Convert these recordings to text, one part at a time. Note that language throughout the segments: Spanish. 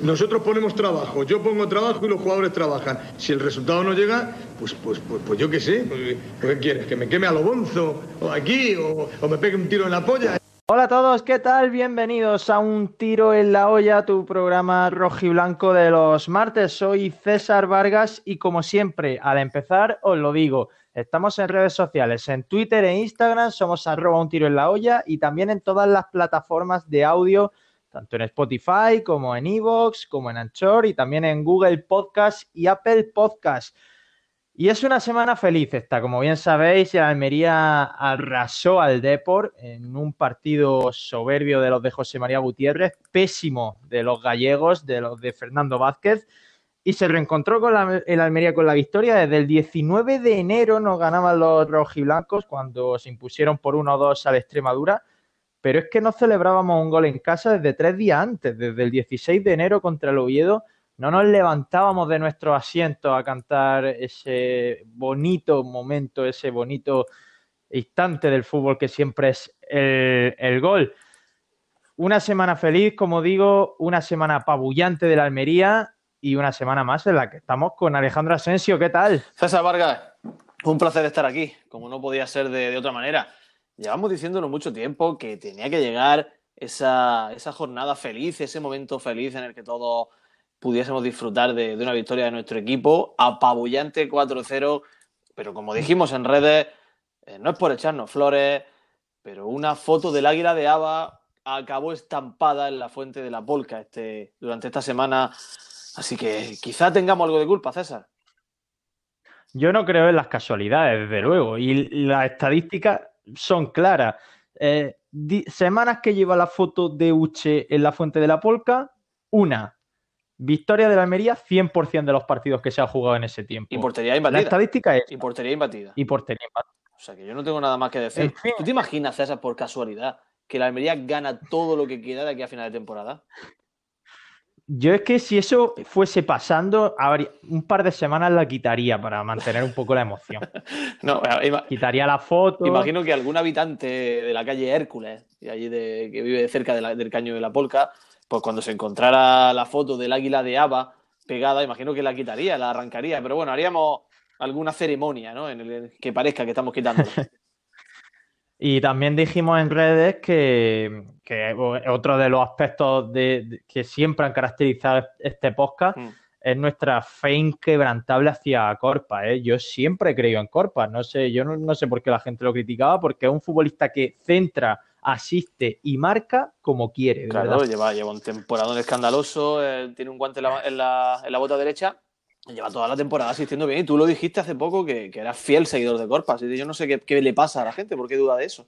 Nosotros ponemos trabajo, yo pongo trabajo y los jugadores trabajan. Si el resultado no llega, pues, pues, pues, pues yo qué sé, pues, ¿qué quieres? ¿Que me queme a lo bonzo? ¿O aquí? O, ¿O me pegue un tiro en la polla? Hola a todos, ¿qué tal? Bienvenidos a Un Tiro en la Olla, tu programa rojiblanco de los martes. Soy César Vargas y como siempre, al empezar os lo digo, estamos en redes sociales, en Twitter e Instagram, somos arroba un tiro en la olla y también en todas las plataformas de audio tanto en Spotify como en Evox, como en Anchor y también en Google Podcast y Apple Podcast. Y es una semana feliz esta, como bien sabéis, el Almería arrasó al Deport en un partido soberbio de los de José María Gutiérrez, pésimo de los gallegos, de los de Fernando Vázquez, y se reencontró con la, el Almería con la victoria. Desde el 19 de enero nos ganaban los rojiblancos cuando se impusieron por 1-2 a la Extremadura pero es que no celebrábamos un gol en casa desde tres días antes, desde el 16 de enero contra el Oviedo. No nos levantábamos de nuestros asientos a cantar ese bonito momento, ese bonito instante del fútbol que siempre es el, gol. Una semana feliz, como digo, una semana apabullante de la Almería y una semana más en la que estamos con Alejandro Asensio. ¿Qué tal? César Vargas, un placer estar aquí, como no podía ser de otra manera. Llevamos diciéndolo mucho tiempo que tenía que llegar esa, esa, jornada feliz, ese momento feliz en el que todos pudiésemos disfrutar de, una victoria de nuestro equipo, apabullante 4-0, pero como dijimos en redes, eh, no es por echarnos flores, pero una foto del águila de Ava acabó estampada en la fuente de la polca este, durante esta semana, así que quizá tengamos algo de culpa, César. Yo no creo en las casualidades, desde luego, y la estadística son claras. Eh, semanas que lleva la foto de Uche en la Fuente de la Polca, una. Victoria de la Almería, 100% de los partidos que se han jugado en ese tiempo. Y portería imbatida. La estadística es. Y portería imbatida. Y portería imbatida. O sea que yo no tengo nada más que decir. En fin. ¿Tú te imaginas, César, por casualidad, que la Almería gana todo lo que queda de aquí a final de temporada? Yo es que si eso fuese pasando, un par de semanas la quitaría para mantener un poco la emoción. no, quitaría la foto. Imagino que algún habitante de la calle Hércules, de allí de, que vive cerca de la, del caño de la Polca, pues cuando se encontrara la foto del águila de Ava pegada, imagino que la quitaría, la arrancaría. Pero bueno, haríamos alguna ceremonia, ¿no? En el que parezca que estamos quitando. Y también dijimos en redes que, que otro de los aspectos de, de, que siempre han caracterizado este podcast mm. es nuestra fe inquebrantable hacia Corpa. ¿eh? Yo siempre he creído en Corpa. No sé, yo no, no, sé por qué la gente lo criticaba, porque es un futbolista que centra, asiste y marca como quiere. claro, lleva, lleva, un temporadón escandaloso, eh, tiene un guante en la, en la, en la bota derecha Lleva toda la temporada asistiendo bien y tú lo dijiste hace poco que, que eras fiel seguidor de Corpa. Así que yo no sé qué, qué, le pasa a la gente, ¿por qué duda de eso?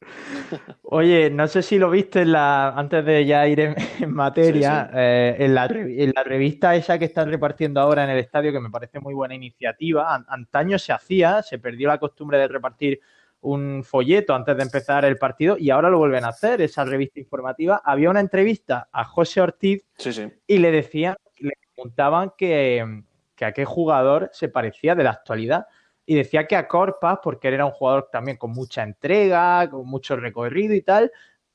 Oye, no sé si lo viste en la, antes de ya ir en, en materia, sí, sí. Eh, en, la, en, la, revista esa que están repartiendo ahora en el estadio, que me parece muy buena iniciativa. An, antaño se hacía, se perdió la costumbre de repartir un folleto antes de empezar el partido y ahora lo vuelven a hacer, esa revista informativa. Había una entrevista a José Ortiz sí, sí. y le decían, preguntaban que, que, a qué jugador se parecía de la actualidad. Y decía que a Corpas, porque él era un jugador también con mucha entrega, con mucho recorrido y tal,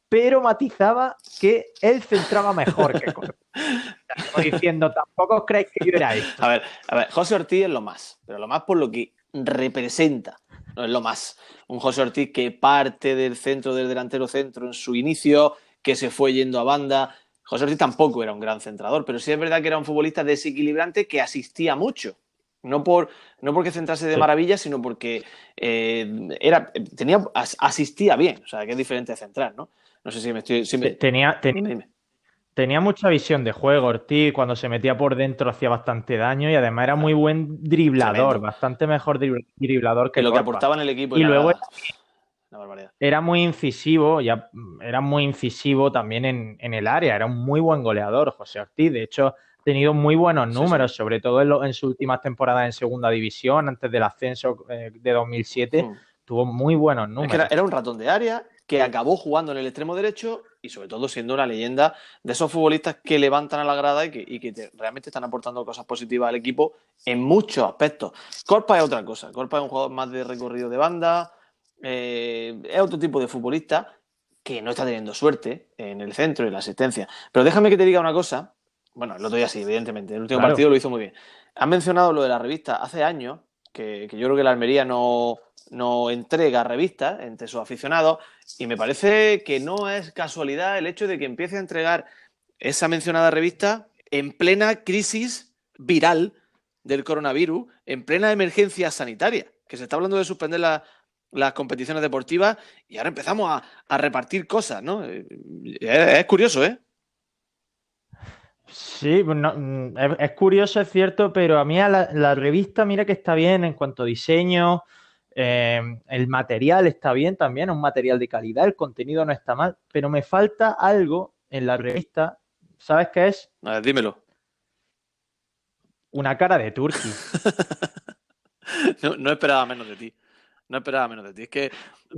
pero matizaba que él centraba mejor que Corpas. diciendo, tampoco os creéis que yo era esto. A ver, a ver, José Ortiz es lo más, pero lo más por lo que representa, no es lo más. Un José Ortiz que parte del centro, del delantero centro en su inicio, que se fue yendo a banda, José Ortiz tampoco era un gran centrador, pero sí es verdad que era un futbolista desequilibrante que asistía mucho. No, por, no porque centrase de maravilla, sino porque eh, era, tenía, asistía bien. O sea, que es diferente de centrar, ¿no? No sé si me estoy. Si me... Tenía, ten, dime, dime. tenía mucha visión de juego, Ortiz. Cuando se metía por dentro hacía bastante daño y además era muy buen driblador, Tremendo. bastante mejor driblador que, que lo Corpa. que aportaba en el equipo. Y luego. Era muy incisivo, ya era muy incisivo también en, en, el área, era un muy buen goleador, José Ortiz. De hecho, ha tenido muy buenos números, sí, sí. sobre todo en, lo, en, sus últimas temporadas en segunda división, antes del ascenso eh, de 2007, mm. tuvo muy buenos números. Es que era, era, un ratón de área que acabó jugando en el extremo derecho y sobre todo siendo una leyenda de esos futbolistas que levantan a la grada y que, y que te, realmente están aportando cosas positivas al equipo en muchos aspectos. Corpa es otra cosa, Corpa es un jugador más de recorrido de banda, eh, es otro tipo de futbolista, que no está teniendo suerte en el centro y la asistencia. Pero déjame que te diga una cosa. Bueno, el otro día sí, evidentemente. El último partido lo hizo muy bien. Han mencionado lo de la revista hace años, que, yo creo que la Almería no, no entrega revistas entre sus aficionados, y me parece que no es casualidad el hecho de que empiece a entregar esa mencionada revista en plena crisis viral del coronavirus, en plena emergencia sanitaria, que se está hablando de suspender la, las competiciones deportivas y ahora empezamos a, repartir cosas, ¿no? Eh, es, curioso, ¿eh? Sí, pues mm, es, curioso, es cierto, pero a mí la, revista, mira que está bien en cuanto a diseño, eh, el material está bien también, es un material de calidad, el contenido no está mal, pero me falta algo en la revista, ¿sabes qué es? A ver, dímelo. Una cara de Turki. no esperaba menos de ti. No esperaba menos de ti. Es que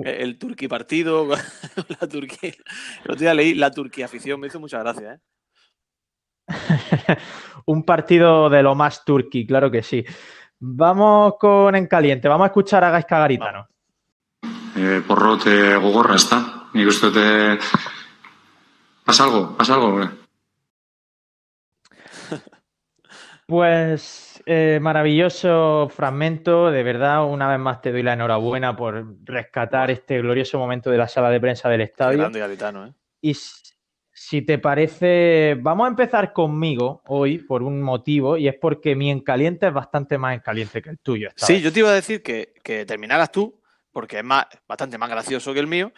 el Turquí partido, la Turquía. El otro día leí la Turquía afición, me hizo muchas gracias, ¿eh? Un partido de lo más turqui, claro que sí. Vamos con en caliente, vamos a escuchar a Gaisca Garitano. Eh, porrote gogorra está. Nik uste te... ¿Pasa algo? ¿Pasa algo? Pues eh, maravilloso fragmento. De verdad, una vez más te doy la enhorabuena por rescatar este glorioso momento de la sala de prensa del estadio. ¿eh? Y si te parece, vamos a empezar conmigo hoy por un motivo y es porque mi encaliente es bastante más encaliente que el tuyo. Sí, yo te iba a decir que, terminaras tú, porque es más, bastante más gracioso que el mío,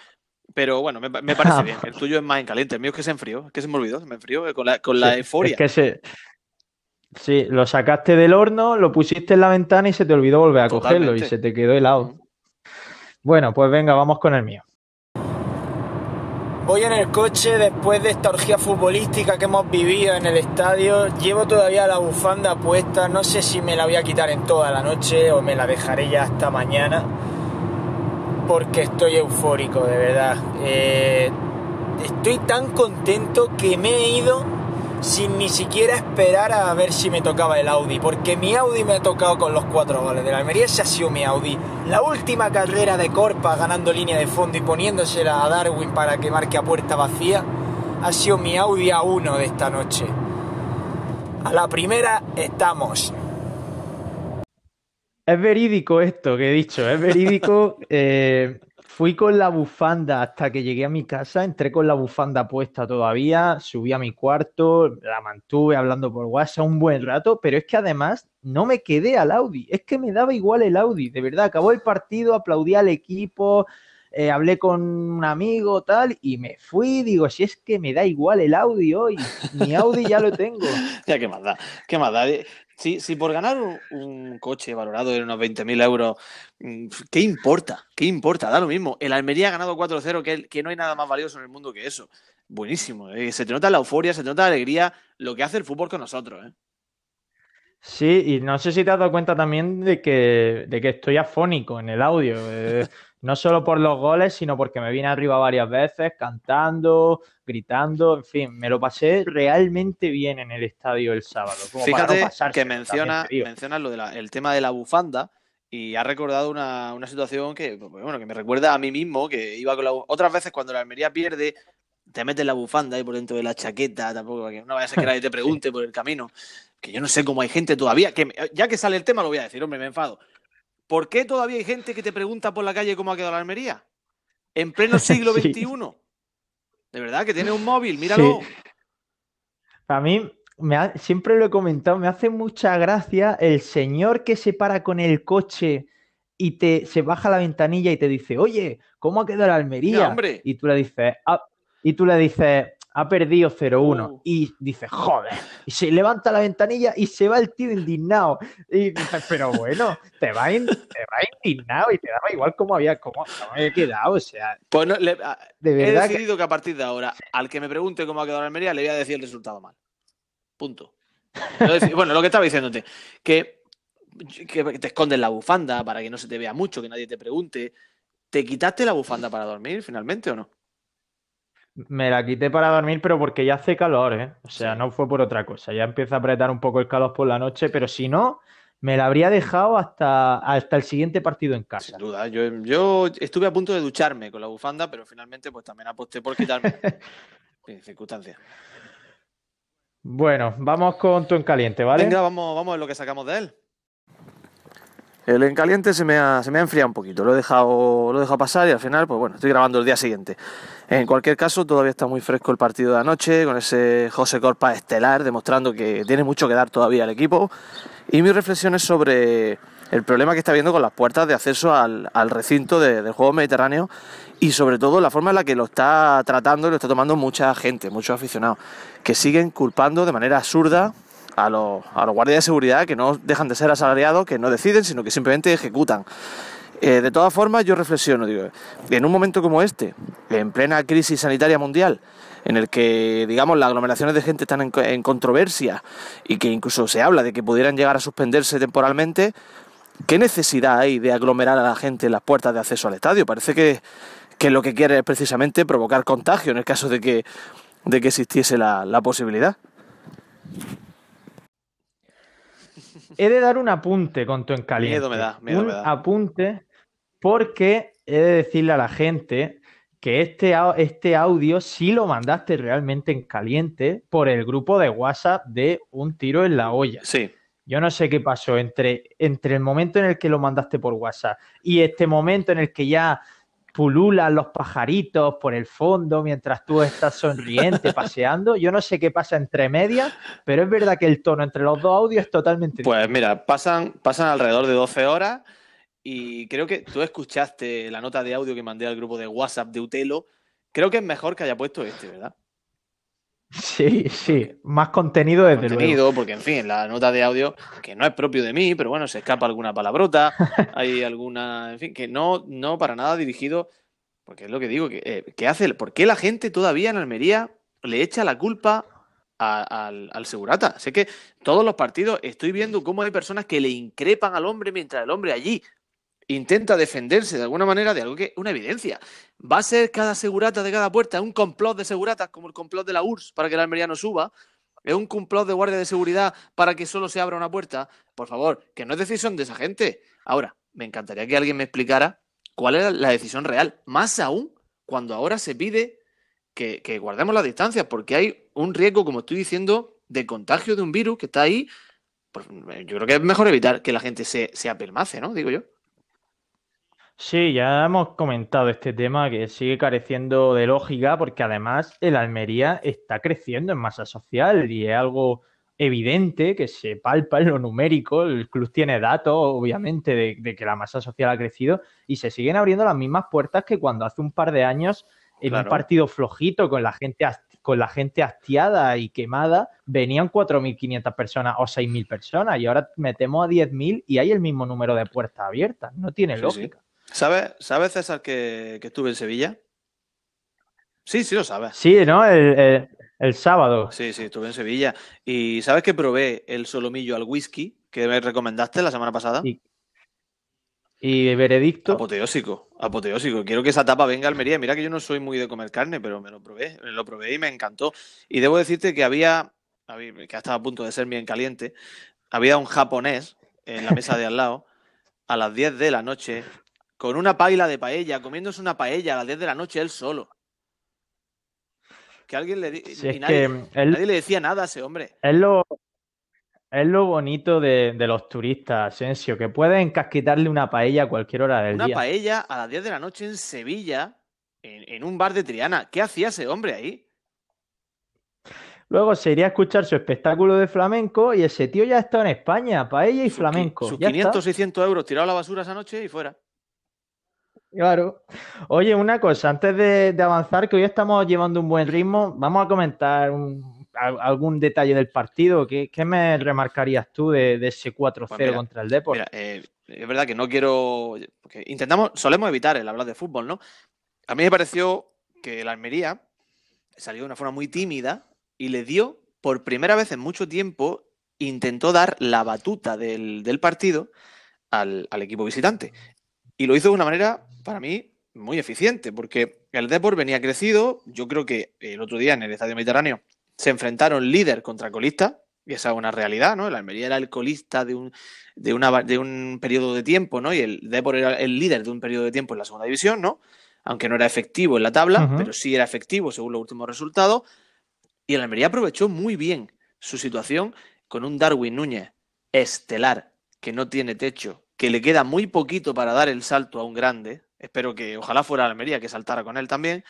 pero bueno, me, parece bien. El tuyo es más encaliente. El mío es que se enfrió. Es que se me olvidó. Se me enfrió con la, con la euforia. Es que se, Sí, lo sacaste del horno, lo pusiste en la ventana y se te olvidó volver a cogerlo y se te quedó helado. Bueno, pues venga, vamos con el mío. Voy en el coche después de esta orgía futbolística que hemos vivido en el estadio. Llevo todavía la bufanda puesta. No sé si me la voy a quitar en toda la noche o me la dejaré ya hasta mañana. Porque estoy eufórico, de verdad. Eh, estoy tan contento que me he ido sin ni siquiera esperar a ver si me tocaba el Audi, porque mi Audi me ha tocado con los cuatro goles de la Almería, ese ha sido mi Audi. La última carrera de Corpa ganando línea de fondo y poniéndosela a Darwin para que marque a puerta vacía, ha sido mi Audi A1 de esta noche. A la primera estamos. Es verídico esto que he dicho, es verídico. Eh, Fui con la bufanda hasta que llegué a mi casa, entré con la bufanda puesta todavía, subí a mi cuarto, la mantuve hablando por WhatsApp un buen rato, pero es que además no me quedé al Audi, es que me daba igual el Audi, de verdad, acabó el partido, aplaudí al equipo, eh, hablé con un amigo, tal, y me fui, digo, si es que me da igual el Audi hoy, mi Audi ya lo tengo. ya, qué más da, qué más da. Si, si por ganar un, coche valorado en unos 20.000 euros, mm, ¿qué importa? ¿Qué importa? Da lo mismo. El Almería ha ganado 4-0, que, que no hay nada más valioso en el mundo que eso. Buenísimo. ¿eh? Se te nota la euforia, se te nota la alegría, lo que hace el fútbol con nosotros. ¿eh? Sí, y no sé si te has dado cuenta también de que, de que estoy afónico en el audio. Eh, no solo por los goles, sino porque me vine arriba varias veces cantando, gritando, en fin, me lo pasé realmente bien en el estadio el sábado. Fíjate que menciona, menciona lo del tema de la bufanda y ha recordado una, situación que, bueno, que me recuerda a mí mismo, que iba con la otras veces cuando la Almería pierde, te metes la bufanda ahí por dentro de la chaqueta, tampoco, que no vaya a ser que nadie te pregunte por el camino, que yo no sé cómo hay gente todavía, que ya que sale el tema lo voy a decir, hombre, me enfado. ¿Por qué todavía hay gente que te pregunta por la calle cómo ha quedado la Almería? En pleno siglo XXI. De verdad, que tiene un móvil, míralo. A mí, me siempre lo he comentado, me hace mucha gracia el señor que se para con el coche y te se baja la ventanilla y te dice, oye, ¿cómo ha quedado la Almería? y tú le dices, ah", y tú le dices, ha perdido 0-1 uh. y dice, joder, y se levanta la ventanilla y se va el tío indignado. Y dice, pero bueno, te va, indignado y te daba igual cómo había, cómo, había quedado, o sea. Pues no, de verdad he decidido que... a partir de ahora, al que me pregunte cómo ha quedado la Almería, le voy a decir el resultado mal. Punto. bueno, lo que estaba diciéndote, que, que te escondes la bufanda para que no se te vea mucho, que nadie te pregunte. ¿Te quitaste la bufanda para dormir finalmente o no? Me la quité para dormir, pero porque ya hace calor, ¿eh? O sea, no fue por otra cosa. Ya empieza a apretar un poco el calor por la noche, pero si no, me la habría dejado hasta, hasta el siguiente partido en casa. Sin duda, yo, yo estuve a punto de ducharme con la bufanda, pero finalmente pues también aposté por quitarme. en circunstancias. Bueno, vamos con tu en caliente, ¿vale? Venga, vamos, vamos a ver lo que sacamos de él. El en caliente se me, ha, se me ha enfriado un poquito, lo he, dejado, lo he dejado pasar y al final, pues bueno, estoy grabando el día siguiente. En cualquier caso, todavía está muy fresco el partido de anoche, con ese José Corpa estelar, demostrando que tiene mucho que dar todavía al equipo. Y mis reflexiones sobre el problema que está habiendo con las puertas de acceso al, recinto de, del juego mediterráneo y sobre todo la forma en la que lo está tratando y lo está tomando mucha gente, muchos aficionados, que siguen culpando de manera absurda a a los guardias de seguridad que no dejan de ser asalariados, que no deciden, sino que simplemente ejecutan. Eh, de todas formas, yo reflexiono, digo, en un momento como este, en plena crisis sanitaria mundial, en el que, digamos, las aglomeraciones de gente están en, en controversia y que incluso se habla de que pudieran llegar a suspenderse temporalmente, ¿qué necesidad hay de aglomerar a la gente en las puertas de acceso al estadio? Parece que, que lo que quiere es precisamente provocar contagio en el caso de que, de que existiese la, la posibilidad. He de dar un apunte con tu en caliente. Miedo me da, miedo un me da. apunte porque he de decirle a la gente que este, este audio sí lo mandaste realmente en caliente por el grupo de WhatsApp de Un Tiro en la Olla. Sí, Yo no sé qué pasó entre, entre el momento en el que lo mandaste por WhatsApp y este momento en el que ya pululan los pajaritos por el fondo mientras tú estás sonriente, paseando. Yo no sé qué pasa entre medias, pero es verdad que el tono entre los dos audios es totalmente Pues mira, pasan, pasan alrededor de 12 horas y creo que tú escuchaste la nota de audio que mandé al grupo de WhatsApp de Utelo. Creo que es mejor que haya puesto este, ¿verdad? Sí, sí, más contenido desde luego. Contenido, porque en fin, la nota de audio, que no es propio de mí, pero bueno, se escapa alguna palabrota, hay alguna, en fin, que no, no para nada dirigido, porque es lo que digo, que, eh, que hace, ¿por qué la gente todavía en Almería le echa la culpa a- al, al segurata? Sé que todos los partidos estoy viendo cómo hay personas que le increpan al hombre mientras el hombre allí intenta defenderse de alguna manera de algo que una evidencia. ¿Va a ser cada segurata de cada puerta un complot de seguratas como el complot de la URSS para que el Almería no suba? ¿Es un complot de guardia de seguridad para que solo se abra una puerta? Por favor, que no es decisión de esa gente. Ahora, me encantaría que alguien me explicara cuál era la decisión real. Más aún cuando ahora se pide que, guardemos las distancias, porque hay un riesgo, como estoy diciendo, de contagio de un virus que está ahí. Pues, yo creo que es mejor evitar que la gente se, se apelmace, ¿no? Digo yo. Sí, ya hemos comentado este tema que sigue careciendo de lógica porque además el Almería está creciendo en masa social y es algo evidente que se palpa en lo numérico. El club tiene datos, obviamente, de, de que la masa social ha crecido y se siguen abriendo las mismas puertas que cuando hace un par de años en Claro. un partido flojito con la gente con la gente hastiada y quemada venían 4.500 personas o 6.000 personas y ahora metemos a 10.000 y hay el mismo número de puertas abiertas. No tiene Sí, sí. ¿Sabes, ¿Sabes César, que, que estuve en Sevilla? Sí, sí lo sabes. Sí, ¿no? El, el- el sábado. Sí, sí, estuve en Sevilla. ¿Y sabes que probé el solomillo al whisky que me recomendaste la semana pasada? Y, y veredicto. Apoteósico, apoteósico. Quiero que esa tapa venga a Almería. Mira que yo no soy muy de comer carne, pero me lo probé, me lo probé y me encantó. Y debo decirte que había, había- que estaba a punto de ser bien caliente, había un japonés en la mesa de al lado a las 10 de la noche con una paila de paella, comiéndose una paella a las 10 de la noche él solo. Que alguien le Si y nadie, que él- nadie le decía nada a ese hombre. Es lo, es lo bonito de, de los turistas, Asensio, que pueden encasquitarle una paella a cualquier hora del Una día. paella a las 10 de la noche en Sevilla, en, en un bar de Triana. ¿Qué hacía ese hombre ahí? Luego se iría a escuchar su espectáculo de flamenco y ese tío ya ha estado en España, paella y Sus flamenco. Sus ya 500, está. 600 euros tirado a la basura esa noche y fuera. Claro. Oye, una cosa, antes de, de avanzar, que hoy estamos llevando un buen ritmo, vamos a comentar un- algún detalle del partido. ¿Qué, qué me remarcarías tú de, de ese 4-0 Pues contra el Depor? Mira, eh, es verdad que no quiero. porque intentamos, solemos evitar el hablar de fútbol, ¿no? A mí me pareció que la Almería salió de una forma muy tímida y le dio, por primera vez en mucho tiempo, intentó dar la batuta del, del partido al, al equipo visitante. Y lo hizo de una manera, para mí, muy eficiente, porque el Depor venía crecido. Yo creo que el otro día en el Estadio Mediterráneo se enfrentaron líder contra colista, y esa es una realidad, ¿no? El Almería era el colista de un, de, una, de un periodo de tiempo, ¿no? Y el Depor era el líder de un periodo de tiempo en la segunda división, ¿no? Aunque no era efectivo en la tabla, pero sí era efectivo según los últimos resultados. Y el Almería aprovechó muy bien su situación con un Darwin Núñez estelar que no tiene techo, que le queda muy poquito para dar el salto a un grande. Espero que ojalá fuera Almería que saltara con él también.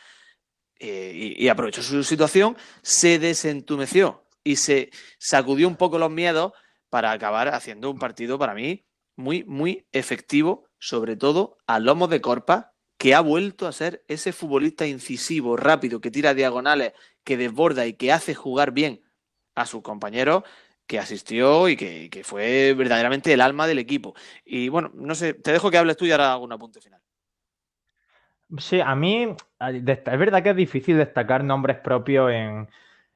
Eh, y, aprovechó su situación, se desentumeció y se sacudió un poco los miedos para acabar haciendo un partido para mí muy, muy efectivo, sobre todo a lomos de Corpa, que ha vuelto a ser ese futbolista incisivo, rápido, que tira diagonales, que desborda y que hace jugar bien a sus compañeros que asistió y que, que, fue verdaderamente el alma del equipo. Y bueno, no sé, te dejo que hables tú y ahora hago un apunte final. Sí, a mí es verdad que es difícil destacar nombres propios en,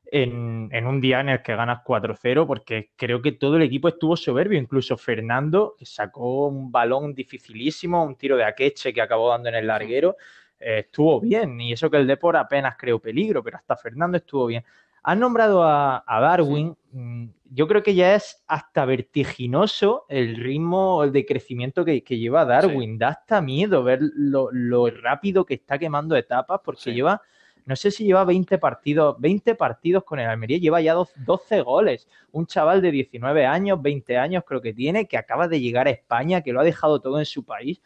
en, un día en el que ganas 4-0, porque creo que todo el equipo estuvo soberbio, incluso Fernando, que sacó un balón dificilísimo, un tiro de Akeche que acabó dando en el larguero, eh, estuvo bien, y eso que el Depor apenas creó peligro, pero hasta Fernando estuvo bien. Han nombrado a, Darwin, mm, yo creo que ya es hasta vertiginoso el ritmo de crecimiento que, lleva Darwin. Da hasta miedo ver lo, rápido que está quemando etapas porque lleva, no sé si lleva 20 partidos, 20 partidos con el Almería, lleva ya 12 goles. Un chaval de 19 años, 20 años creo que tiene, que acaba de llegar a España, que lo ha dejado todo en su país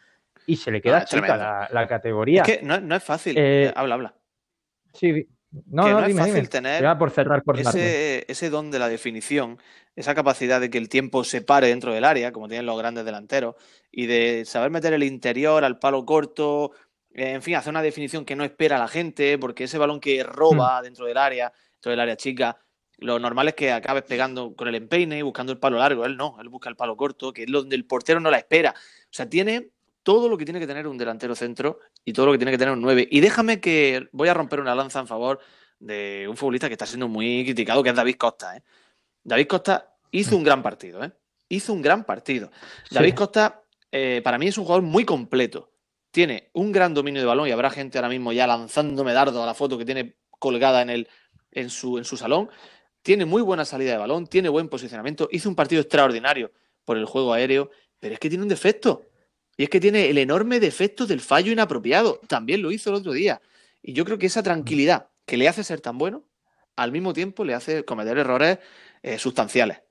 y se le queda chica la, categoría. Es que no, es fácil. Eh, habla, habla. Sí, no, no, es fácil tener por cerrar, ese, don de la definición, esa capacidad de que el tiempo se pare dentro del área, como tienen los grandes delanteros, y de saber meter el interior al palo corto, en fin, hacer una definición que no espera a la gente, porque ese balón que roba hmm. dentro del área, dentro del área chica, lo normal es que acabes pegando con el empeine y buscando el palo largo. Él no, él busca el palo corto, que es donde el portero no la espera. O sea, tiene todo lo que tiene que tener un delantero centro y todo lo que tiene que tener un 9. Y déjame que voy a romper una lanza en favor de un futbolista que está siendo muy criticado, que es David Costa. ¿eh? David Costa hizo un gran partido, ¿eh? hizo un gran partido. David Costa, eh, para mí, es un jugador muy completo. Tiene un gran dominio de balón y habrá gente ahora mismo ya lanzándome dardo a la foto que tiene colgada en, el, en, su, en su salón. Tiene muy buena salida de balón, tiene buen posicionamiento, hizo un partido extraordinario por el juego aéreo, pero es que tiene un defecto y es que tiene el enorme defecto del fallo inapropiado. También lo hizo el otro día. Y yo creo que esa tranquilidad que le hace ser tan bueno, al mismo tiempo le hace cometer errores eh, sustanciales.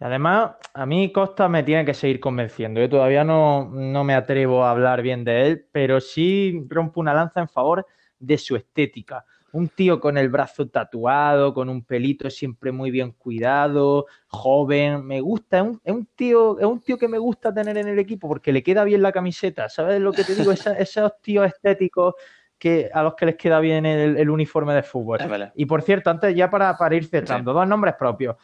Además, a mí Costa me tiene que seguir convenciendo. Yo todavía no, no me atrevo a hablar bien de él, pero sí rompo una lanza en favor de su estética un tío con el brazo tatuado, con un pelito siempre muy bien cuidado, joven, me gusta, es un, tío, es un tío que me gusta tener en el equipo porque le queda bien la camiseta, ¿sabes lo que te digo? esos tíos estéticos que, a los que les queda bien el, uniforme de fútbol. Y por cierto, antes ya para, para ir cerrando, dos nombres propios.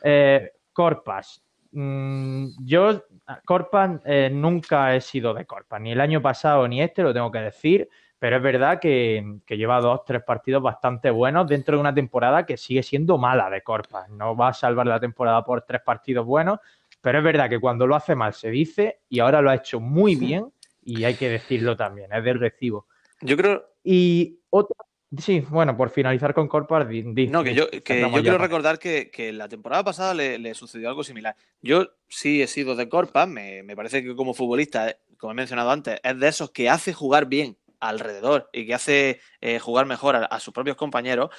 Eh, Corpas. Mm, yo, Corpas, eh, nunca he sido de Corpas, ni el año pasado ni este, lo tengo que decir pero es verdad que, lleva dos, tres partidos bastante buenos dentro de una temporada que sigue siendo mala de Corpa. No va a salvar la temporada por tres partidos buenos, pero es verdad que cuando lo hace mal se dice y ahora lo ha hecho muy bien y hay que decirlo también, es del recibo. Yo creo... Y otra... Sí, bueno, por finalizar con Corpa, no, que yo, quiero recordar que, la temporada pasada le, sucedió algo similar. Yo sí he sido de Corpa, me, me parece que como futbolista, como he mencionado antes, es de esos que hace jugar bien alrededor y que hace eh, jugar mejor a, sus propios compañeros.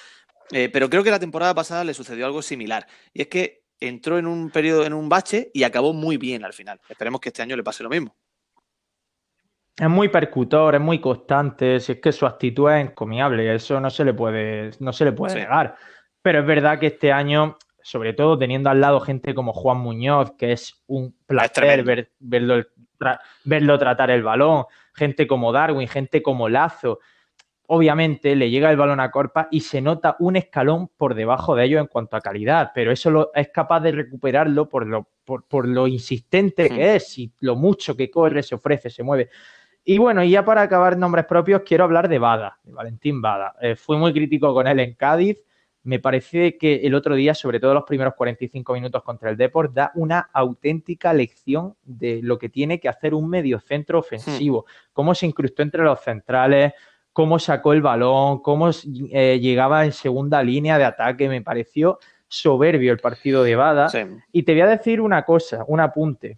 Eh, pero creo que la temporada pasada le sucedió algo similar. Y es que entró en un periodo, en un bache y acabó muy bien al final. Esperemos que este año le pase lo mismo. Es muy percutor, es muy constante, si es que su actitud es encomiable, eso no se le puede, no se le puede negar. Pero es verdad que este año, sobre todo teniendo al lado gente como Juan Muñoz, que es un placer verlo, verlo tratar el balón, gente como Darwin, gente como Lazo. Obviamente le llega el balón a Corpa y se nota un escalón por debajo de ellos en cuanto a calidad, pero eso lo, es capaz de recuperarlo por lo, por, lo insistente que es y lo mucho que corre, se ofrece, se mueve. Y bueno, y ya para acabar nombres propios, quiero hablar de Bada, de Valentín Bada. Eh, fui muy crítico con él en Cádiz me parece que el otro día, sobre todo los primeros 45 minutos contra el Deport, da una auténtica lección de lo que tiene que hacer un mediocentro ofensivo, hmm. cómo se incrustó entre los centrales, cómo sacó el balón, cómo eh, llegaba en segunda línea de ataque, me pareció soberbio el partido de Bada. Sí. Y te voy a decir una cosa, un apunte.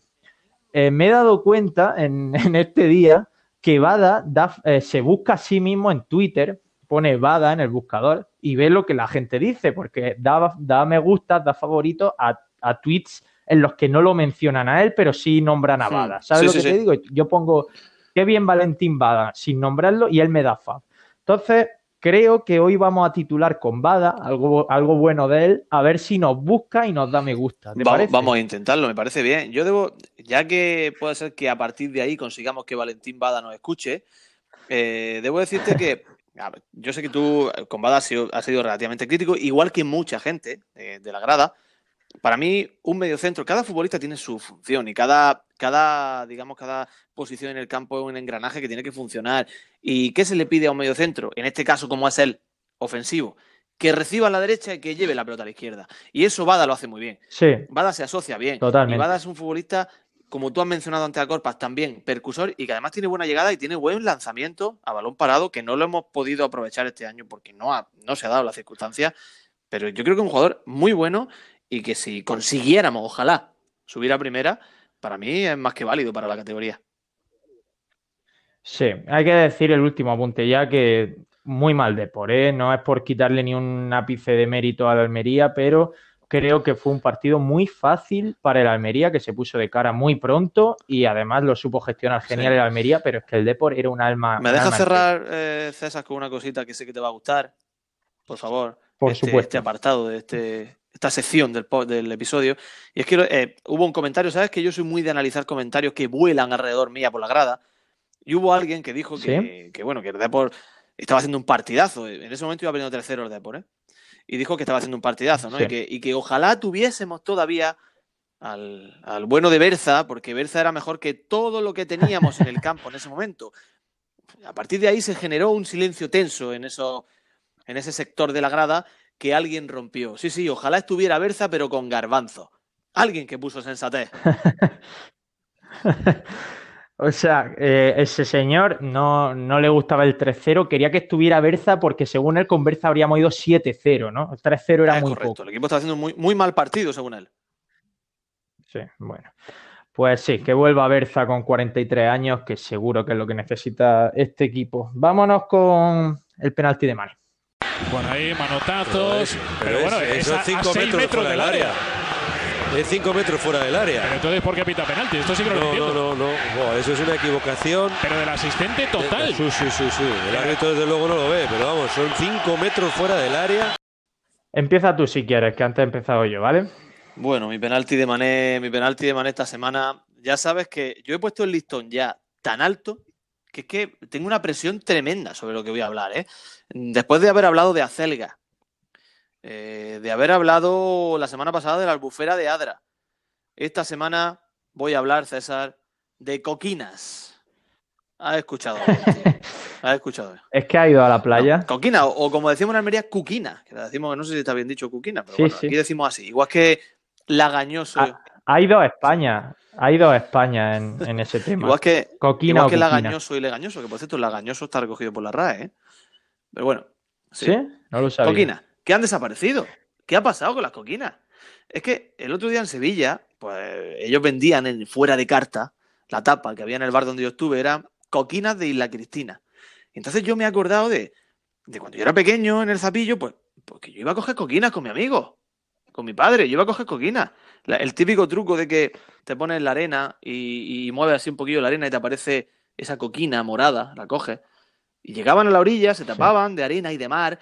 Eh, me he dado cuenta en, en este día que Bada da- eh, se busca a sí mismo en Twitter, pone Bada en el buscador y ve lo que la gente dice, porque da, da me gusta, da favorito a, a tweets en los que no lo mencionan a él, pero sí nombran a. Bada. ¿Sabes Sí, lo sí, que sí. te digo? Yo pongo, qué bien Valentín Bada, sin nombrarlo, y él me da fa. Entonces, creo que hoy vamos a titular con Bada, algo, algo bueno de él, a ver si nos busca y nos da me gusta. ¿Te Va- parece? Vamos a intentarlo, me parece bien. Yo debo, ya que puede ser que a partir de ahí consigamos que Valentín Bada nos escuche, eh, debo decirte que ver, yo sé que tú con Bada has sido, has sido relativamente crítico, igual que mucha gente eh, de la grada. Para mí, un mediocentro, cada futbolista tiene su función y cada, cada, digamos, cada posición en el campo es un engranaje que tiene que funcionar. ¿Y qué se le pide a un mediocentro? En este caso, como es el ofensivo, que reciba a la derecha y que lleve la pelota a la izquierda. Y eso Bada lo hace muy bien. Sí, Bada se asocia bien. Totalmente. Y Bada es un futbolista, como tú has mencionado ante a Corpas, también percusor y que además tiene buena llegada y tiene buen lanzamiento a balón parado, que no lo hemos podido aprovechar este año porque no, ha- no se ha dado la circunstancia. Pero yo creo que es un jugador muy bueno y que si consiguiéramos, ojalá, subir a primera, para mí es más que válido para la categoría. sí. Hay que decir el último apunte ya que muy mal de por, ¿eh? No es por quitarle ni un ápice de mérito al Almería, pero creo que fue un partido muy fácil para el Almería, que se puso de cara muy pronto y además lo supo gestionar genial Sí. el Almería, pero es que el Depor era un alma. ¿Me dejas cerrar, eh, César, con una cosita que sé que te va a gustar? Por favor. Por este, supuesto. Este apartado, de este, esta sección del, del episodio. Y es que eh, hubo un comentario, ¿sabes? Que yo soy muy de analizar comentarios que vuelan alrededor mía por la grada. Y hubo alguien que dijo que, que, bueno, que el Depor estaba haciendo un partidazo. En ese momento iba perdiendo tercero el Depor, ¿eh? Y dijo que estaba haciendo un partidazo, ¿no? Sí. Y, que, y que ojalá tuviésemos todavía al, al bueno de Berza, porque Berza era mejor que todo lo que teníamos en el campo en ese momento. A partir de ahí se generó un silencio tenso en, eso, en ese sector de la grada que alguien rompió. Sí, sí, ojalá estuviera Berza, pero con garbanzo. Alguien que puso sensatez. O sea, eh, ese señor no, no le gustaba el 3-0, quería que estuviera Berza porque según él con Berza habríamos ido 7-0, ¿no? El 3-0 era Es muy correcto. poco. El equipo está haciendo muy, muy mal partido, según él. Sí, bueno. Pues sí, que vuelva Berza con 43 años, que seguro que es lo que necesita este equipo. Vámonos con el penalti de Mane. Bueno, ahí manotazos. Pero, es- bueno, esos es a, a cinco seis metros metros fuera del del área. Es 5 metros fuera del área. Pero entonces, ¿por qué pita penalti? Esto sí que no, lo No, entiendo. no, no, no. Eso es una equivocación. Pero del asistente total. Sí, sí, sí, sí. El árbitro desde luego no lo ve, pero vamos, son 5 metros fuera del área. Empieza tú si quieres, que antes he empezado yo, ¿vale? Bueno, mi penalti de Mané, mi penalti de Mané esta semana, ya sabes que yo he puesto el listón ya tan alto que es que tengo una presión tremenda sobre lo que voy a hablar, ¿eh? Después de haber hablado de Acelga, eh, de haber hablado la semana pasada de la albufera de Adra, esta semana voy a hablar, César, de coquinas. Has escuchado, has escuchado. Es que ha ido a la playa. No, coquina, o, o como decimos en Almería, cuquina. Que decimos, no sé si está bien dicho cuquina, pero Sí, bueno, sí. aquí decimos así. Igual que lagañoso. Ah, Ha ido a España. Ha ido a España en, en ese tema. igual que, Coquina igual que cuquina. lagañoso y legañoso, que por cierto, lagañoso está recogido por la RAE, ¿eh? Pero bueno. ¿Sí? No lo sabía. Coquinas, ¿qué han desaparecido? ¿Qué ha pasado con las coquinas? Es que el otro día en Sevilla, pues ellos vendían en fuera de carta, la tapa que había en el bar donde yo estuve era coquinas de Isla Cristina. Entonces yo me he acordado de, de cuando yo era pequeño en el zapillo, pues porque yo iba a coger coquinas con mi amigo, con mi padre, yo iba a coger coquinas. La- el típico truco de que te pones en la arena y, y mueves así un poquillo la arena y te aparece esa coquina morada, la coges. Y llegaban a la orilla, se tapaban de arena y de mar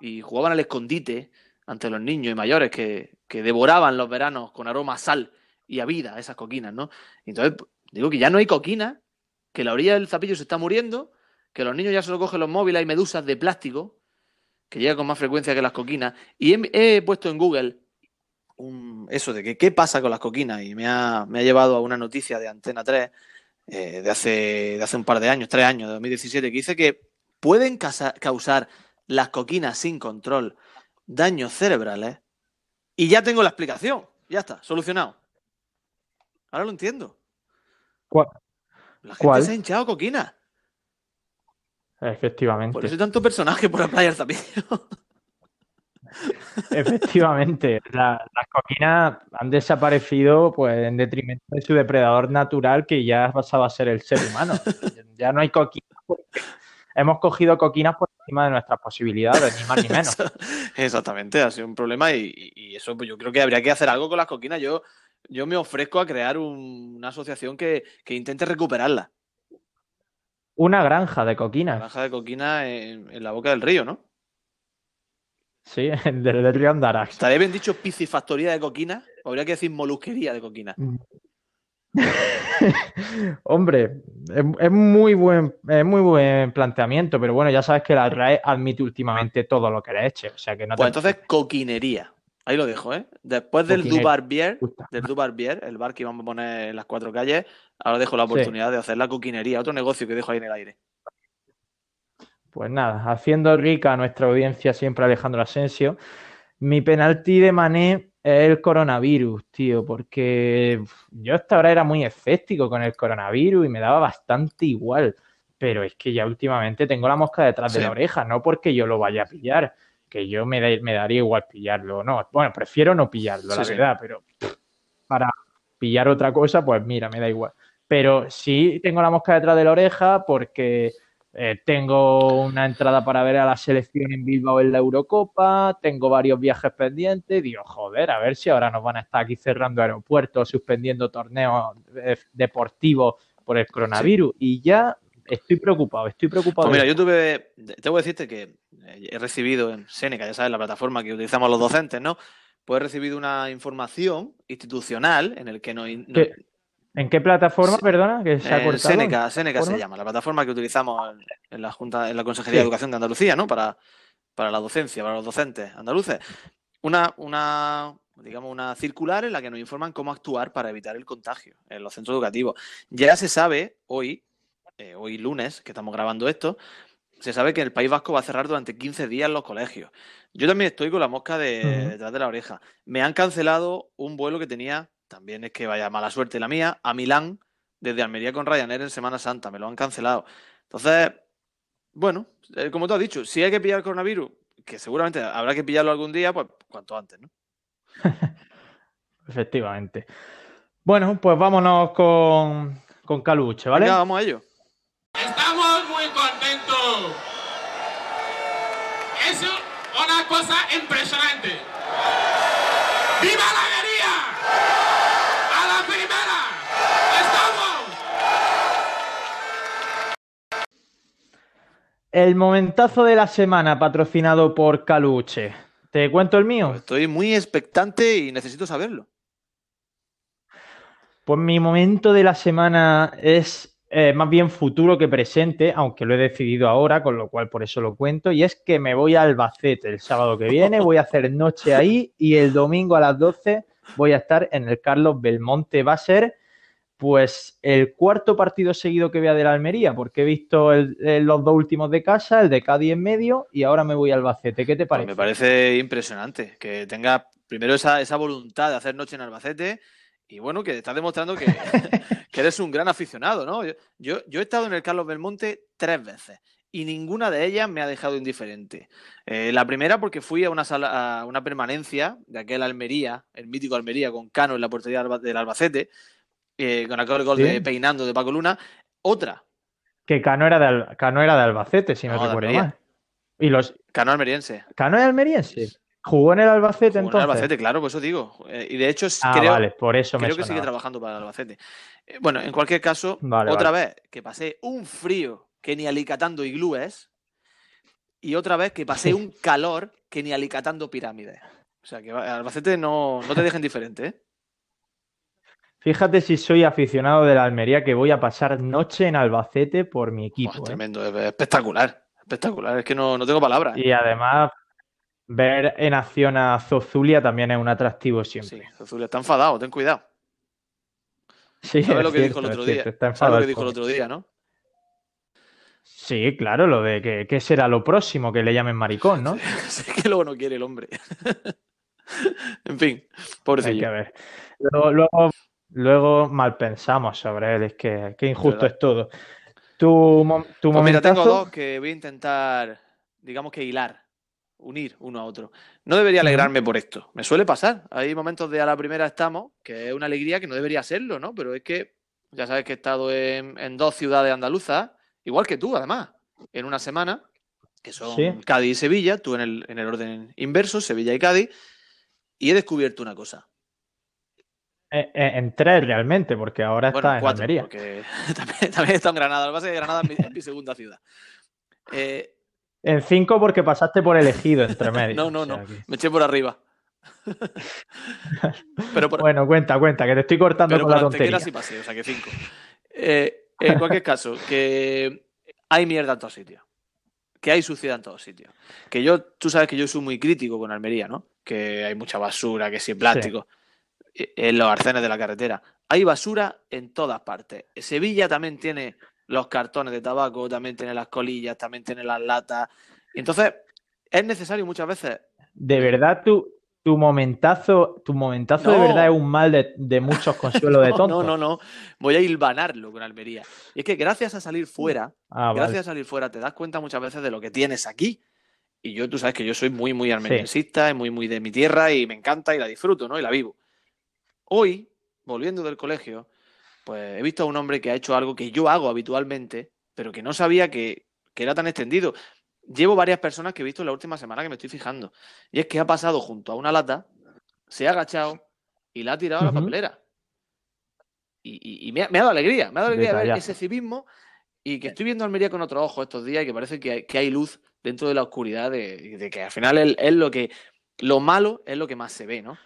y jugaban al escondite ante los niños y mayores que, que devoraban los veranos con aroma a sal y a vida esas coquinas, ¿no? Entonces, digo que ya no hay coquinas, que la orilla del zapillo se está muriendo, que los niños ya solo cogen los móviles y medusas de plástico, que llega con más frecuencia que las coquinas. Y he, he puesto en Google eso de que qué pasa con las coquinas y me ha, me ha llevado a una noticia de Antena 3 eh, de, hace, de hace un par de años, tres años, de 2017, que dice que pueden causar las coquinas sin control daños cerebrales. Y ya tengo la explicación. Ya está, solucionado. Ahora lo entiendo. ¿Cuál? La gente ¿Cuál? se ha hinchado coquina. Efectivamente. Por eso hay tanto personaje por la playa Zapillo. Efectivamente, la- las coquinas han desaparecido pues en detrimento de su depredador natural que ya pasaba a ser el ser humano. Ya no hay coquinas porque hemos cogido coquinas por encima de nuestras posibilidades, ni más ni menos. Exactamente, ha sido un problema y, eso pues yo creo que habría que hacer algo con las coquinas. Yo, yo me ofrezco a crear un- una asociación que, que intente recuperarla. Una granja de coquinas, granja de coquina en, en la boca del río, ¿no? sí, del, del río Andarax. ¿Estaría bien dicho piscifactoría de coquina? ¿O habría que decir molusquería de coquina? Hombre, es, es muy buen, es muy buen planteamiento, pero bueno, ya sabes que la RAE admite últimamente todo lo que le eche, o sea que no Pues te entonces coquinería. Ahí lo dejo, ¿eh? Después del Coquinería. Dubar Beer, gusta. del Dubar Beer, el bar que íbamos a poner en las cuatro calles, ahora dejo la Sí. oportunidad de hacer la coquinería, otro negocio que dejo ahí en el aire. Pues nada, haciendo rica a nuestra audiencia siempre Alejandro Asensio, mi penalti de Mané es el coronavirus, tío, porque yo hasta ahora era muy escéptico con el coronavirus y me daba bastante igual, pero es que ya últimamente tengo la mosca detrás de la oreja, no porque yo lo vaya a pillar, que yo me, da- me daría igual pillarlo, no, bueno, prefiero no pillarlo, Sí, la sí. verdad, pero para pillar otra cosa, pues mira, me da igual. Pero sí tengo la mosca detrás de la oreja porque eh, tengo una entrada para ver a la selección en Bilbao en la Eurocopa, tengo varios viajes pendientes, digo, joder, a ver si ahora nos van a estar aquí cerrando aeropuertos, suspendiendo torneos eh, deportivos por el coronavirus y ya estoy preocupado, estoy preocupado. Pues mira, yo tuve, tengo que decirte que eh, he recibido en Seneca, ya sabes, la plataforma que utilizamos los docentes, ¿no? Pues he recibido una información institucional en el que nos... ¿En qué plataforma, perdona, que se ha cortado? Seneca, Seneca se llama, la plataforma que utilizamos en, la Junta, en la Consejería de. Educación de Andalucía, ¿no? Para, para la docencia, para los docentes andaluces. Una, una, digamos, una circular en la que nos informan cómo actuar para evitar el contagio en los centros educativos. Ya se sabe hoy, eh, hoy lunes, que estamos grabando esto, se sabe que el País Vasco va a cerrar durante 15 días los colegios. Yo también estoy con la mosca de, detrás de la oreja. Me han cancelado un vuelo que tenía, también es que vaya mala suerte la mía, a Milán desde Almería con Ryanair en Semana Santa. Me lo han cancelado. Entonces, bueno, eh, como tú has dicho, si hay que pillar el coronavirus, que seguramente habrá que pillarlo algún día, pues cuanto antes, ¿no? Efectivamente. Bueno, pues vámonos con, con Caluche, ¿vale? Venga, vamos a ello. Estamos muy contentos. Es una cosa impresionante. ¡Viva la alegría! ¡A la primera! ¡Estamos! El momentazo de la semana patrocinado por Caluche. ¿Te cuento el mío? Pues estoy muy expectante y necesito saberlo. Pues mi momento de la semana es eh, más bien futuro que presente, aunque lo he decidido ahora, con lo cual por eso lo cuento, y es que me voy a Albacete el sábado que viene, voy a hacer noche ahí y el domingo a las 12 voy a estar en el Carlos Belmonte. Va a ser pues el cuarto partido seguido que vea de la Almería, porque he visto el- el- los dos últimos de casa, el de Cádiz en medio y ahora me voy a Albacete. ¿Qué te Pues parece? me parece impresionante que tenga primero esa, esa voluntad de hacer noche en Albacete y bueno, que estás demostrando que, que eres un gran aficionado, ¿no? Yo, yo, yo he estado en el Carlos Belmonte tres veces y ninguna de ellas me ha dejado indiferente. Eh, la primera porque fui a una, sala, a una permanencia de aquel Almería, el mítico Almería con Cano en la portería del del Albacete, eh, con aquel gol Sí. de Peinando de Paco Luna. Otra, Que Cano era de, Cano era de Albacete, si no, recuerdo mal. Y los Cano almeriense. Cano almeriense. Jugó en el Albacete Jugó en el entonces. Albacete, claro, por eso digo. Eh, y de hecho, Ah, creo, vale, por eso me Creo que sigue trabajando para el Albacete. Eh, bueno, en cualquier caso, Vale, otra vale. vez que pasé un frío que ni alicatando iglúes y otra vez que pasé un calor que ni alicatando pirámides. O sea, que Albacete no, no te dejen diferente, ¿eh? Fíjate si soy aficionado de la Almería que voy a pasar noche en Albacete por mi equipo. ¿eh? tremendo, es- es espectacular. Espectacular, es que no, no tengo palabras. ¿eh? Y además, ver en acción a Zozulia también es un atractivo Sí, siempre. Zozulia está enfadado, ten cuidado. Sí, ¿Sabes es lo que dijo el otro es día? cierto, está ¿Sabes enfadado lo que dijo el otro día, no? Sí, claro, lo de que, que será lo próximo, que le llamen maricón, ¿no? Sí que luego no quiere el hombre. en fin, Hay pobrecillo. que ver. Luego, luego, luego mal pensamos sobre él, es que, que injusto Verdad. es todo. Tu, tu Pues mira, tengo dos que voy a intentar, digamos que hilar. unir uno a otro. No debería alegrarme por esto. Me suele pasar. Hay momentos de a la primera estamos, que es una alegría que no debería serlo, ¿no? Pero es que ya sabes que he estado en, en dos ciudades andaluzas, igual que tú, además, en una semana, que son Sí. Cádiz y Sevilla, tú en el, en el orden inverso, Sevilla y Cádiz, y he descubierto una cosa. Eh, eh, en tres realmente, porque ahora Bueno, está en Almería. porque también, estado en Granada. Lo que pasa es que Granada es mi, es mi segunda ciudad. Eh, En cinco porque pasaste por elegido entre medio. no, no, O sea no. que- Me eché por arriba. pero por, Bueno, cuenta, cuenta, que te estoy cortando pero con por la tontería. sí pasé, o sea que cinco. Eh, en cualquier caso, que hay mierda en todos sitios. Que hay suciedad en todos sitios. Que yo, tú sabes que yo soy muy crítico con Almería, ¿no? Que hay mucha basura, que si plástico. eh, En los arcenes de la carretera. Hay basura en todas partes. Sevilla también tiene los cartones de tabaco, también tiene las colillas, también tiene las latas. Entonces, es necesario muchas veces De verdad, tu, tu momentazo, tu momentazo de verdad es un mal de, de muchos consuelos de tontos. no, no, no. Voy a hilvanarlo con Almería. Y es que gracias a salir fuera, Ah, vale. gracias a salir fuera, te das cuenta muchas veces de lo que tienes aquí. Y yo, tú sabes que yo soy muy, muy almeriensista, y muy, muy de mi tierra y me encanta y la disfruto, ¿no? Y la vivo. Hoy, volviendo del colegio, pues he visto a un hombre que ha hecho algo que yo hago habitualmente, pero que no sabía que, que era tan extendido. Llevo varias personas que he visto en la última semana que me estoy fijando. Y es que ha pasado junto a una lata, se ha agachado y la ha tirado a la papelera. Y, y- y me, ha, me ha dado alegría, me ha dado alegría ver ese civismo y que estoy viendo Almería con otro ojo estos días y que parece que hay, que hay luz dentro de la oscuridad de, de que al final es, es lo que lo malo es lo que más se ve, ¿no?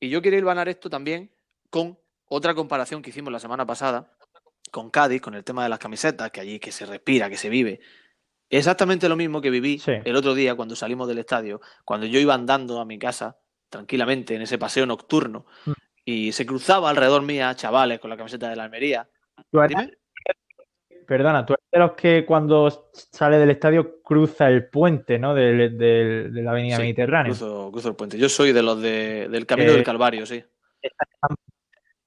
Y yo quiero hilvanar esto también con otra comparación que hicimos la semana pasada con Cádiz, con el tema de las camisetas, que allí que se respira, que se vive. Exactamente lo mismo que viví Sí. el otro día cuando salimos del estadio, cuando yo iba andando a mi casa tranquilamente en ese paseo nocturno Mm. y se cruzaba alrededor mía chavales con la camiseta de la Almería. Tú. Perdona, tú eres de los que cuando sale del estadio cruza el puente, ¿no? Del- de la avenida Sí, Mediterránea. Cruzo, cruzo el puente. Yo soy de los de- del Camino Eh, del Calvario, sí.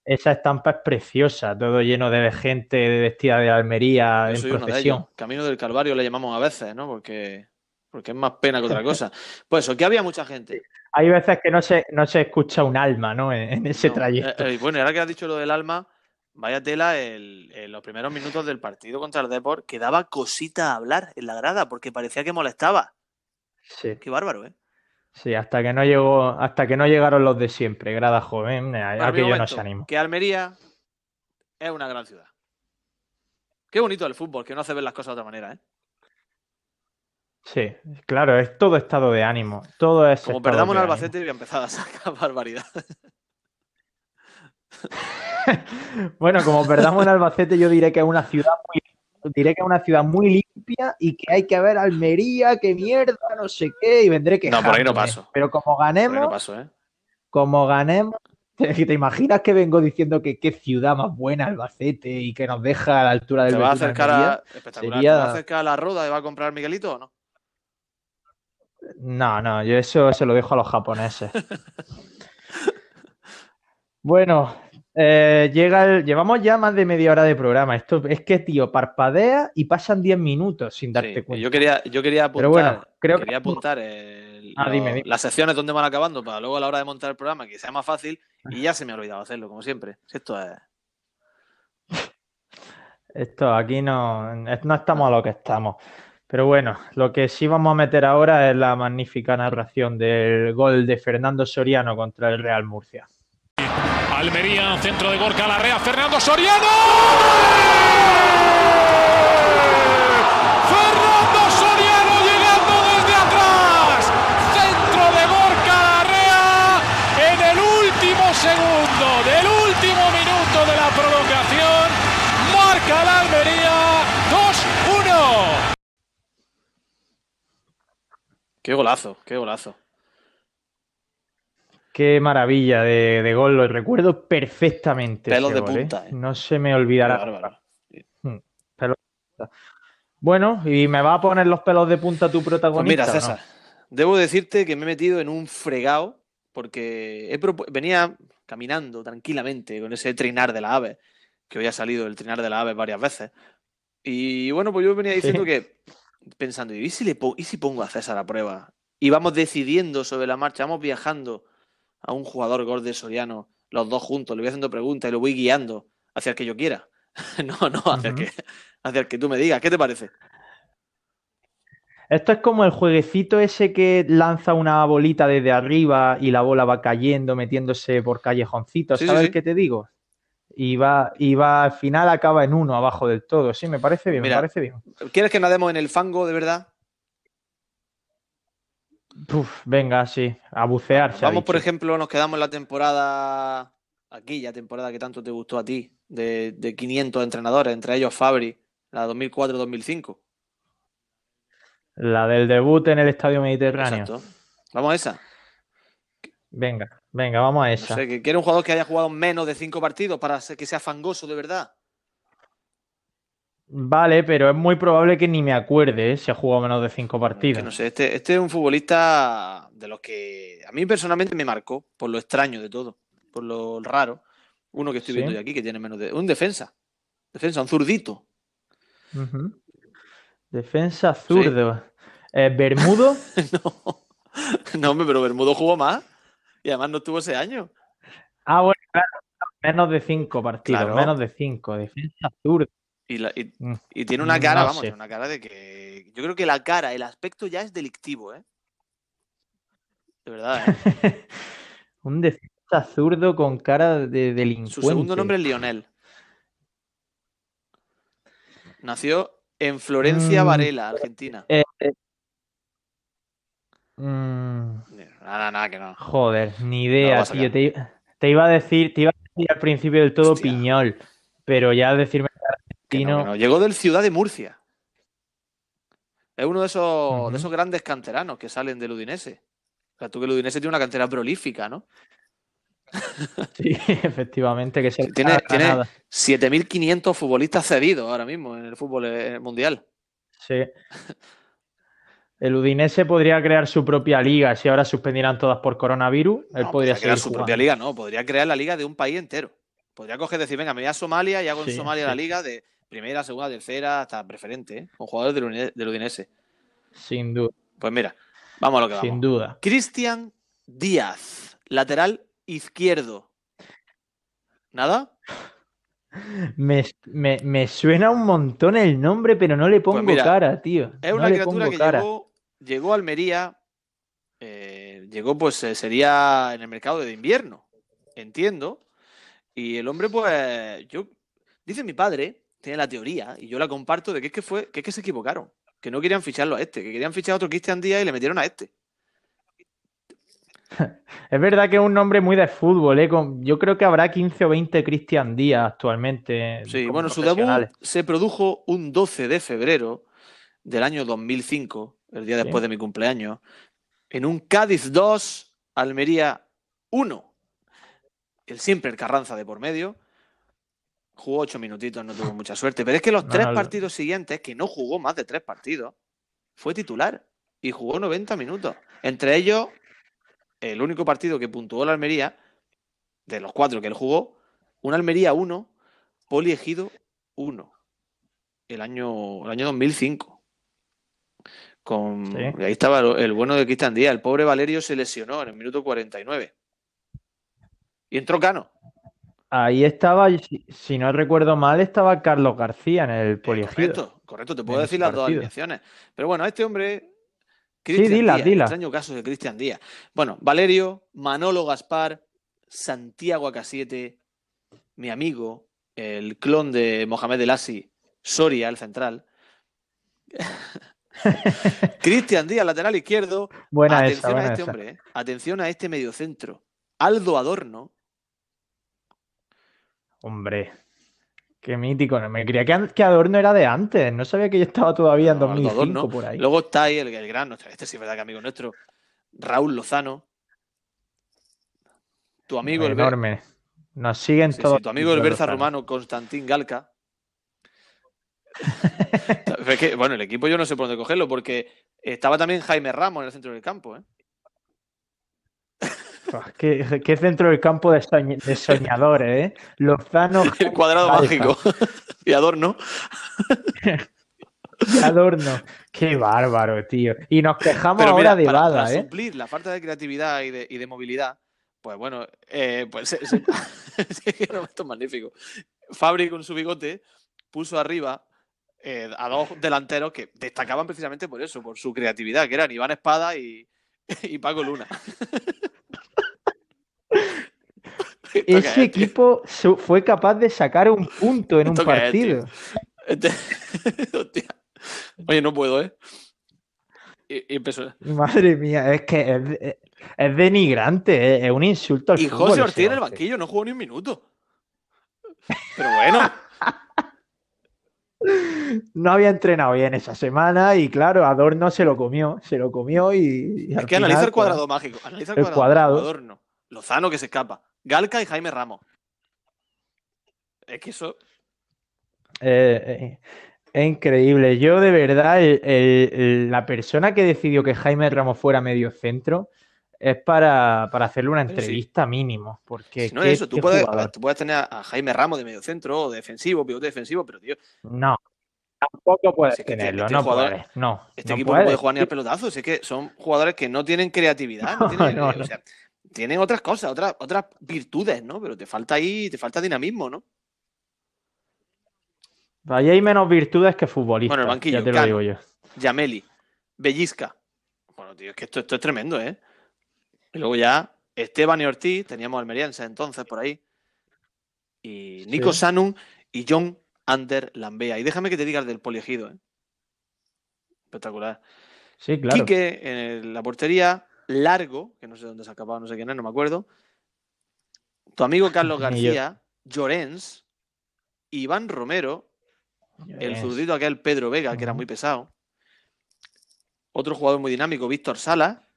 Esa estampa es preciosa, todo lleno de gente vestida de Almería Yo en soy uno de procesión. ellos. Camino del Calvario le llamamos a veces, ¿no? Porque, porque es más pena que otra cosa. Pues eso, que había mucha gente. Hay veces que no se, no se escucha un alma, ¿no? En, en ese No, trayecto. eh, eh, bueno, ahora que has dicho lo del alma, vaya tela el- en los primeros minutos del partido contra el Deport, que daba cosita a hablar en la grada, porque parecía que molestaba. Sí, Qué bárbaro, ¿eh? sí, hasta que no llegó, hasta que no llegaron los de siempre, grada joven, Para mi aquello no se animó. Que Almería es una gran ciudad. Qué bonito el fútbol, que no hace ver las cosas de otra manera, ¿eh? Sí, claro, es todo estado de ánimo. Todo es Como perdamos ánimo. Albacete, voy a empezar a sacar barbaridad. Bueno, como perdamos en Albacete, yo diré que es una ciudad muy, diré que es una ciudad muy limpia y que hay que ver Almería, que mierda, no sé qué, y vendré que No, por ahí no paso. Pero como ganemos, no paso, ¿eh? como ganemos, ¿te, te imaginas que vengo diciendo que qué ciudad más buena Albacete y que nos deja a la altura del ¿Te va a acercar a. Espectacular. sería- ¿Te va a acercar a la roda y va a comprar Miguelito o no? No, no, yo eso se lo dejo a los japoneses. Bueno, eh, llega el- llevamos ya más de media hora de programa. Esto es que, tío, parpadea y pasan 10 minutos sin darte Sí, cuenta. yo quería, yo quería apuntar, Pero bueno, creo que- quería apuntar el- Ah, lo- dime, dime. las secciones donde van acabando para luego a la hora de montar el programa que sea más fácil y ya se me ha olvidado hacerlo, como siempre. Si Esto es. Esto aquí no, no estamos a lo que estamos. Pero bueno, lo que sí vamos a meter ahora es la magnífica narración del gol de Fernando Soriano contra el Real Murcia. Almería, centro de Gorka Larrea, Fernando Soriano. Fernando Soriano llegando desde atrás. Centro de Gorka Larrea en el último segundo del último minuto de la prolongación. Marca la Almería 2-1. Qué golazo, qué golazo. Qué maravilla de, de gol, lo recuerdo perfectamente. Pelos de gol, ¿eh? punta, ¿eh? No se me olvidará. bárbaro. Pelos de punta. Bueno, ¿y me va a poner los pelos de punta tu Pues protagonista? mira, no? César, debo decirte que me he metido en un fregado porque he venía caminando tranquilamente con ese trinar de la ave, que hoy ha salido el trinar de la ave varias veces. Y bueno, pues yo venía diciendo Sí. que, pensando, ¿y si, le ¿y si pongo a César a prueba y vamos decidiendo sobre la marcha, vamos viajando a un jugador gol de Soriano, los dos juntos, le voy haciendo preguntas y lo voy guiando hacia el que yo quiera. no, no, hacia, el que, hacia el que tú me digas. ¿Qué te parece? Esto es como el jueguecito ese que lanza una bolita desde arriba y la bola va cayendo, metiéndose por callejoncitos. Sí, sí, ¿Sabes sí. qué te digo? Y va, y va, al final acaba en uno abajo del todo. Sí, me parece bien, Mira, me parece bien. ¿Quieres que nademos en el fango de verdad? Uf, venga, sí, a bucear. Vamos, por ejemplo, nos quedamos en la temporada, aquella temporada que tanto te gustó a ti, de, de 500 entrenadores, entre ellos Fabri, la 2004-2005. La del debut en el Estadio Mediterráneo. Exacto. Vamos a esa. Venga, venga, vamos a No esa. sé, que quiere un jugador que haya jugado menos de cinco partidos para que sea fangoso de verdad. Vale, pero es muy probable que ni me acuerde ¿eh? si ha jugado menos de cinco partidos. Que no sé, este, este es un futbolista de los que a mí personalmente me marcó, por lo extraño de todo, por lo raro. Uno que estoy Sí. viendo yo aquí que tiene menos de. Un defensa. Defensa, un zurdito. Defensa zurdo. Eh, Bermudo. no. no, hombre, pero Bermudo jugó más. Y además no estuvo ese año. Ah, bueno, claro. Menos de cinco partidos. Claro. Menos de cinco. Defensa zurdo. Y, la- y- Mm, y tiene una cara, no vamos, tiene una cara de que. Yo creo que la cara, el aspecto ya es delictivo, ¿eh? De verdad, ¿eh? Un defensa zurdo con cara de delincuente. Su segundo nombre es Lionel. Nació en Florencia Mm. Varela, Argentina. Eh, eh, mm, Nada, nada, que no. joder, ni idea, tío. Te, iba a decir, te iba a decir al principio del todo Hostia. Piñol, pero ya decirme que Que no, argentino. que no. Llegó del Ciudad de Murcia. Es uno de esos, de esos grandes canteranos que salen del Udinese. O sea, tú que el Udinese tiene una cantera prolífica, ¿no? Sí, efectivamente, que se Tiene, tiene Granada. 7.500 futbolistas cedidos ahora mismo en el fútbol eh, mundial. Sí. El Udinese podría crear su propia liga si ahora suspendieran todas por coronavirus. Él No, podría crear su jugando. propia liga, no, podría crear la liga de un país entero. Podría coger y decir, venga, me voy a Somalia y hago en Somalia sí. la liga de primera, segunda, tercera, hasta preferente, ¿eh? con jugadores del, Udine- del Udinese. Sin duda, Pues mira, vamos a lo que vamos. sin duda. Cristian Díaz, lateral izquierdo. ¿Nada? Me, me- me suena un montón el nombre, pero no le pongo Pues mira, cara, tío. Es No una le criatura pongo que cara. llegó, llegó a Almería, eh, llegó pues eh, sería en el mercado de invierno, entiendo. Y el hombre pues, yo, dice mi padre, tiene la teoría, y yo la comparto, de que es que, fue, que es que se equivocaron, que no querían ficharlo a este, que querían fichar a otro Cristian Díaz y le metieron a este. Es verdad que es un nombre muy de fútbol, ¿eh? Yo creo que habrá 15 o 20 Cristian Díaz actualmente. Sí, bueno, su debut se produjo un 12 de febrero del año 2005, el día Sí. después de mi cumpleaños, en un Cádiz 2, Almería 1. El siempre el Carranza de por medio. Jugó ocho minutitos, no tuvo mucha suerte. Pero es que los tres partidos siguientes, que no jugó más de tres partidos, fue titular y jugó 90 minutos. Entre ellos, el único partido que puntuó la Almería, de los cuatro que él jugó, un Almería 1, Poli Ejido 1. El año, el año 2005. Con, Sí. ahí estaba el, el bueno de Cristian Díaz. El pobre Valerio se lesionó en el minuto 49. Y entró Cano. Ahí estaba, si, no recuerdo mal, estaba Carlos García en el Eh, poliegido. correcto, correcto, te puedo en decir las dos alineaciones. Pero bueno, este hombre. Sí, dila, Díaz, dila. extraño caso de Cristian Díaz. Bueno, Valerio, Manolo Gaspar, Santiago Acasiete, mi amigo, el clon de Mohamed El Asi, Soria, el central. Cristian Díaz, lateral izquierdo. Buena Atención esa, a este esa. hombre, ¿eh? Atención a este mediocentro. Aldo Adorno. Hombre, qué mítico. Me creía que, que Adorno era de antes. No sabía que yo estaba todavía en No, Aldo 2005 Adorno. por ahí. Luego está ahí el, el gran, este sí es verdad que amigo nuestro, Raúl Lozano. Tu amigo el Enorme. Nos siguen sí, sí, todos. tu amigo el Berza rumano, Constantín Galca. Es que, bueno, el equipo yo no sé por dónde cogerlo, porque estaba también Jaime Ramos en el centro del campo. ¿eh? Qué, qué centro del campo de, soñ- de soñadores, ¿eh? Lozano. El cuadrado mágico. y Adorno. y Adorno. Qué bárbaro, tío. Y nos quejamos Pero mira, ahora de para, Bada, para ¿eh? suplir la falta de creatividad y de, y de movilidad, pues bueno, eh, pues esto es magnífico. Fabri con su bigote puso arriba eh, a dos delanteros que destacaban precisamente por eso, por su creatividad, que eran Iván Espada y, y Paco Luna. ¿Esto qué Ese tío? equipo fue capaz de sacar un punto en un ¿Esto qué es, partido. Este-. Oye, no puedo, ¿eh? Y- Impresionante. Madre mía, es que es, denigrante, ¿eh? es un insulto al Y fútbol. José Ortiz en el banquillo no jugó ni un minuto. Pero bueno, No había entrenado bien esa semana y claro, Adorno se lo comió, se lo comió y, y es que analiza final, el cuadrado mágico. Analiza el, El cuadrado. cuadrado. Adorno, Lozano que se escapa. Galca y Jaime Ramos. Es que eso. eh, eh, es increíble. Yo de verdad, el- la persona que decidió que Jaime Ramos fuera medio centro es para, para hacerle una sí. entrevista mínimo. Porque Si no es eso, tú puedes, tú puedes tener a- Jaime Ramos de medio centro o de defensivo, pivote defensivo, pero tío, No, tampoco puedes que este- tenerlo, este no puedes. No, este no equipo no puede jugar ni al pelotazo. Es que son jugadores que no tienen creatividad, no No, tienen, no. o sea, tienen otras cosas, otras, otras virtudes, ¿no? Pero te falta ahí, te falta dinamismo, ¿no? Vaya hay menos virtudes que futbolistas. Bueno, el banquillo, ya te lo Cano. digo yo. Yameli, Bellisca. Bueno, tío, es que esto, esto es tremendo, ¿eh? Y luego ya Esteban y Ortiz, teníamos almeriense entonces por ahí. Y Nico Sí. Sanum y John Ander Lambea. Y déjame que te diga el del poliegido, ¿eh? Espectacular. Sí, claro. Quique en la portería, Largo, que no sé dónde se ha acabado, no sé quién es, no me acuerdo. Tu amigo Carlos. García, Llorens, Iván Romero, el zurdito aquel Pedro Vega, que era muy pesado. Otro jugador muy dinámico, Víctor Sala.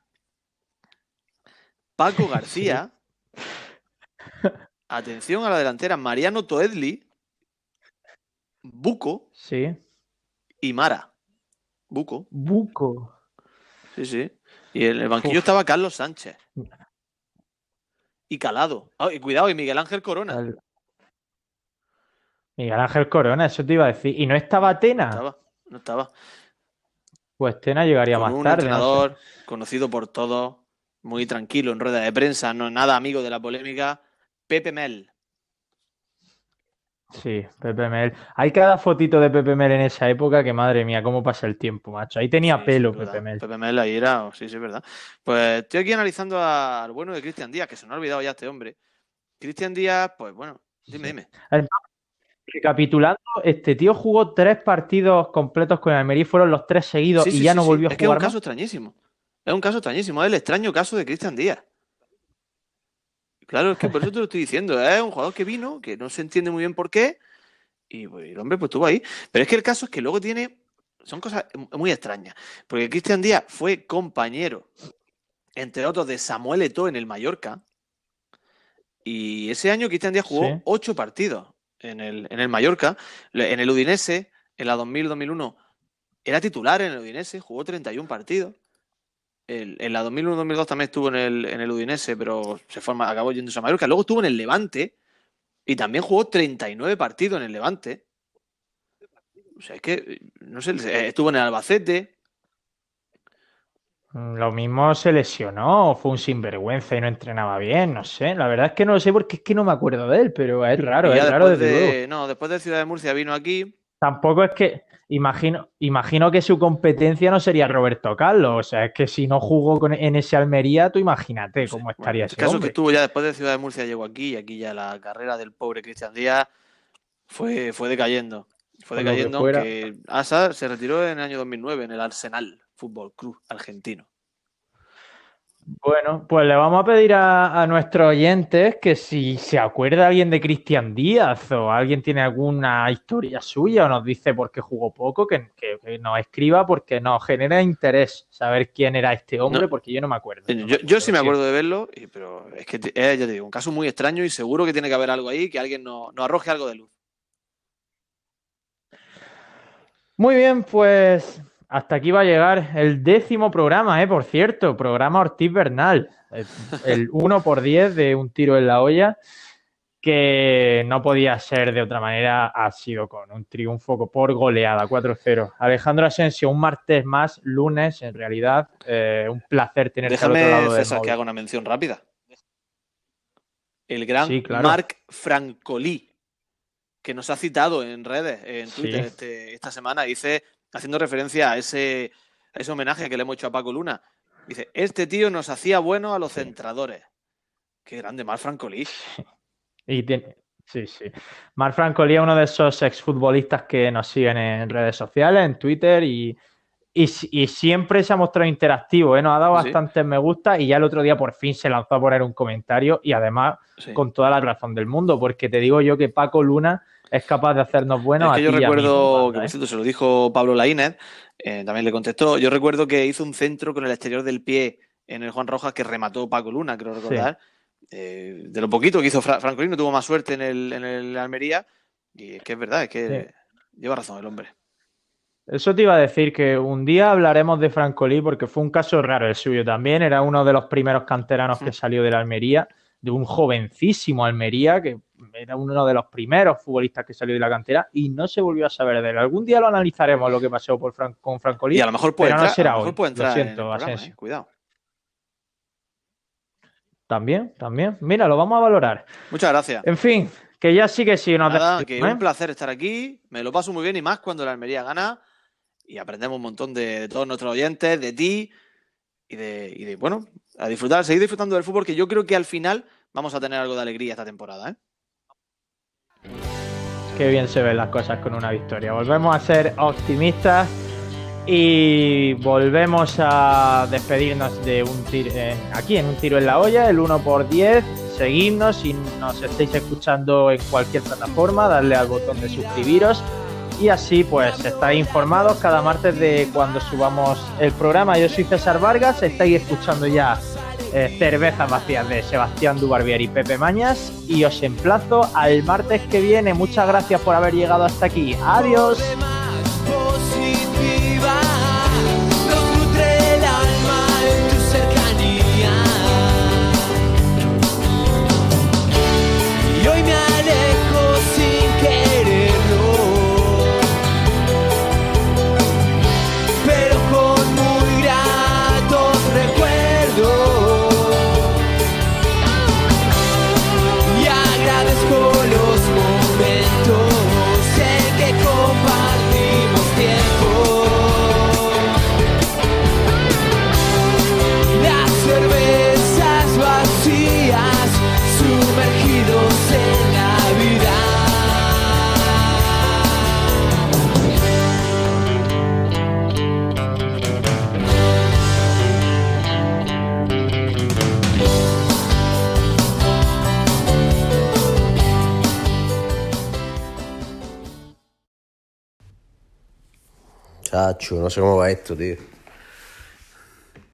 Paco García. Atención a la delantera, Mariano Toedli. Buco Sí. y Mara. Buco, Buco. sí, sí. Y en el banquillo Uf. estaba Carlos Sánchez. Y Calado. Ah, y cuidado, y Miguel Ángel Corona. Al- Miguel Ángel Corona, eso te iba a decir. ¿Y no estaba Tena? No estaba, no estaba. Pues Tena llegaría Con más un tarde. no sé. entrenador conocido por todos, muy tranquilo en rueda de prensa, no nada amigo de la polémica, Pepe Mel. Sí, Pepe Mel. Hay cada fotito de Pepe Mel en esa época que madre mía, cómo pasa el tiempo, macho. Ahí tenía Sí, pelo duda. Pepe Mel. Pepe Mel ahí era, sí, sí, es verdad. Pues estoy aquí analizando al bueno de Cristian Díaz, que se me ha olvidado ya este hombre. Cristian Díaz, pues bueno, dime, dime. Recapitulando, este tío jugó tres partidos completos con el Almería fueron los tres seguidos Sí, y sí, ya sí, no sí. volvió Es a que es un jugar más. caso extrañísimo. Es un caso extrañísimo, es el extraño caso de Cristian Díaz. Claro, es que por eso te lo estoy diciendo. Es un jugador que vino, que no se entiende muy bien por qué, y pues, el hombre pues estuvo ahí. Pero es que el caso es que luego tiene. Son cosas muy extrañas. Porque Cristian Díaz fue compañero, entre otros, de Samuel Eto'o en el Mallorca. Y ese año Cristian Díaz jugó Sí. ocho partidos en el, en el Mallorca. En el Udinese, en la 2000-2001, era titular en el Udinese, jugó 31 partidos. El- en la 2001-2002 también estuvo en el, en el Udinese, pero se forma, acabó yéndose a Mallorca. Luego estuvo en el Levante y también jugó 39 partidos en el Levante. O sea, es que, no sé, eh, estuvo en el Albacete. Mm, Lo mismo se lesionó o fue un sinvergüenza y no entrenaba bien, no sé. La verdad es que no lo sé porque es que no me acuerdo de él, pero es raro, es raro desde luego. de, no, después de Ciudad de Murcia vino aquí. Tampoco es que imagino, imagino que su competencia no sería Roberto Carlos. O sea, es que si no jugó con- en ese Almería, tú imagínate cómo Bueno, estaría el ese caso que estuvo ya después de Ciudad de Murcia, llegó aquí y aquí ya la carrera del pobre Cristian Díaz fue, fue decayendo. Fue que decayendo, fuera. aunque Asa se retiró en el año 2009 en el Arsenal Fútbol Club argentino. Bueno, pues le vamos a pedir a, a nuestros oyentes que si se acuerda alguien de Cristian Díaz o alguien tiene alguna historia suya o nos dice por qué jugó poco, que, que- que nos escriba porque nos genera interés saber quién era este hombre, No. porque yo no me acuerdo. Eh, No Yo, yo sí me acuerdo de verlo, pero es que es, ya te digo, un caso muy extraño y seguro que tiene que haber algo ahí, que alguien nos, nos arroje algo de luz. Muy bien, pues hasta aquí va a llegar el décimo programa, ¿eh? Por cierto, programa Ortiz Bernal, el- el 1 por 10 de un tiro en la olla. que no podía ser de otra manera, ha sido con un triunfo por goleada, 4-0. Alejandro Asensio, un martes más, lunes en realidad, eh, un placer tener Déjame, al otro lado del César, que haga una mención rápida. El gran Sí, claro. Marc Francolí, que nos ha citado en redes, en Sí. Twitter este- esta semana, dice, haciendo referencia a ese, a ese homenaje que le hemos hecho a Paco Luna, dice, este tío nos hacía bueno a los centradores. Qué grande, Marc Francolí. Y tiene- Sí, sí. Marc Francolí es uno de esos exfutbolistas que nos siguen en redes sociales, en Twitter y, y, si- y siempre se ha mostrado interactivo, ¿eh? Nos ha dado Sí. bastantes me gusta y ya el otro día por fin se lanzó a poner un comentario y además Sí. con toda la razón del mundo, porque te digo yo que Paco Luna es capaz de hacernos buenos es que yo recuerdo, que por ¿eh? cierto se lo dijo Pablo Laínez, eh, también le contestó, yo recuerdo que hizo un centro con el exterior del pie en el Juan Rojas que remató Paco Luna, creo recordar. Eh, de lo poquito que hizo Fra Francolino, tuvo más suerte en el, en el Almería, y es que es verdad, es que lleva razón el hombre. Eso te iba a decir que un día hablaremos de Francolí porque fue un caso raro el suyo también. Era uno de los primeros canteranos que salió de la Almería, de un jovencísimo Almería, que era uno de los primeros futbolistas que salió de la cantera y no se volvió a saber de él. Algún día lo analizaremos lo que pasó por Fran- con Francolí. Y a lo mejor puede pero entrar, no será a lo mejor hoy. puede entrar lo en siento, programa, Asensio. eh, cuidado. También, también. Mira, lo vamos a valorar. Muchas gracias. En fin, que ya sí que sí nos Nada, que ¿eh? un placer estar aquí, me lo paso muy bien y más cuando la Almería gana y aprendemos un montón de, de todos nuestros oyentes, de ti y de, y de, bueno, a disfrutar, seguir disfrutando del fútbol que yo creo que al final vamos a tener algo de alegría esta temporada, ¿eh? Qué bien se ven las cosas con una victoria. Volvemos a ser optimistas y volvemos a despedirnos de un tiro aquí en un tiro en la olla, el 1 por 10 Seguidnos si nos estáis escuchando en cualquier plataforma, darle al botón de suscribiros y así pues estáis informados cada martes de cuando subamos el programa. Yo soy César Vargas, estáis escuchando ya eh, cervezas vacías de Sebastián Dubarbier y Pepe Mañas y os emplazo al martes que viene. Muchas gracias por haber llegado hasta aquí. Adiós. Chacho, no sé cómo va esto, tío.